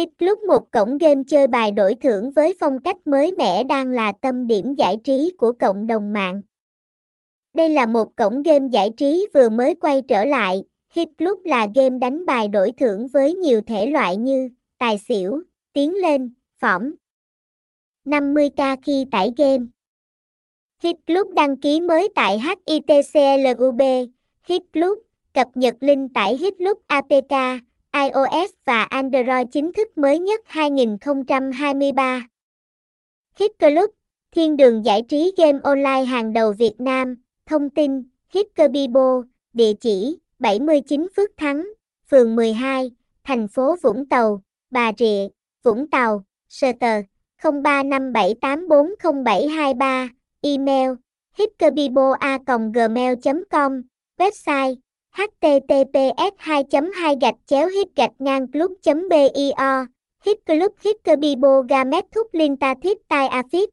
Hit Club một cổng game chơi bài đổi thưởng với phong cách mới mẻ đang là tâm điểm giải trí của cộng đồng mạng. Đây là một cổng game giải trí vừa mới quay trở lại. Hit Club là game đánh bài đổi thưởng với nhiều thể loại như tài xỉu, tiến lên, phỏng. 50k khi tải game. Hit Club đăng ký mới tại HITCLUB. Hit Club cập nhật link tải Hit Club APK iOS và Android chính thức mới nhất 2023. Hit Club, thiên đường giải trí game online hàng đầu Việt Nam, thông tin, Hitkerbibo, địa chỉ 79 Phước Thắng, phường 12, thành phố Vũng Tàu, Bà Rịa, Vũng Tàu, Sở tờ 0357840723, email hitkerbiboa.gmail.com, website https 2 2 gạch chéo hit gạch ngang club bio. Hit club hit cơ bo gamet thúc linh ta thiết tai afit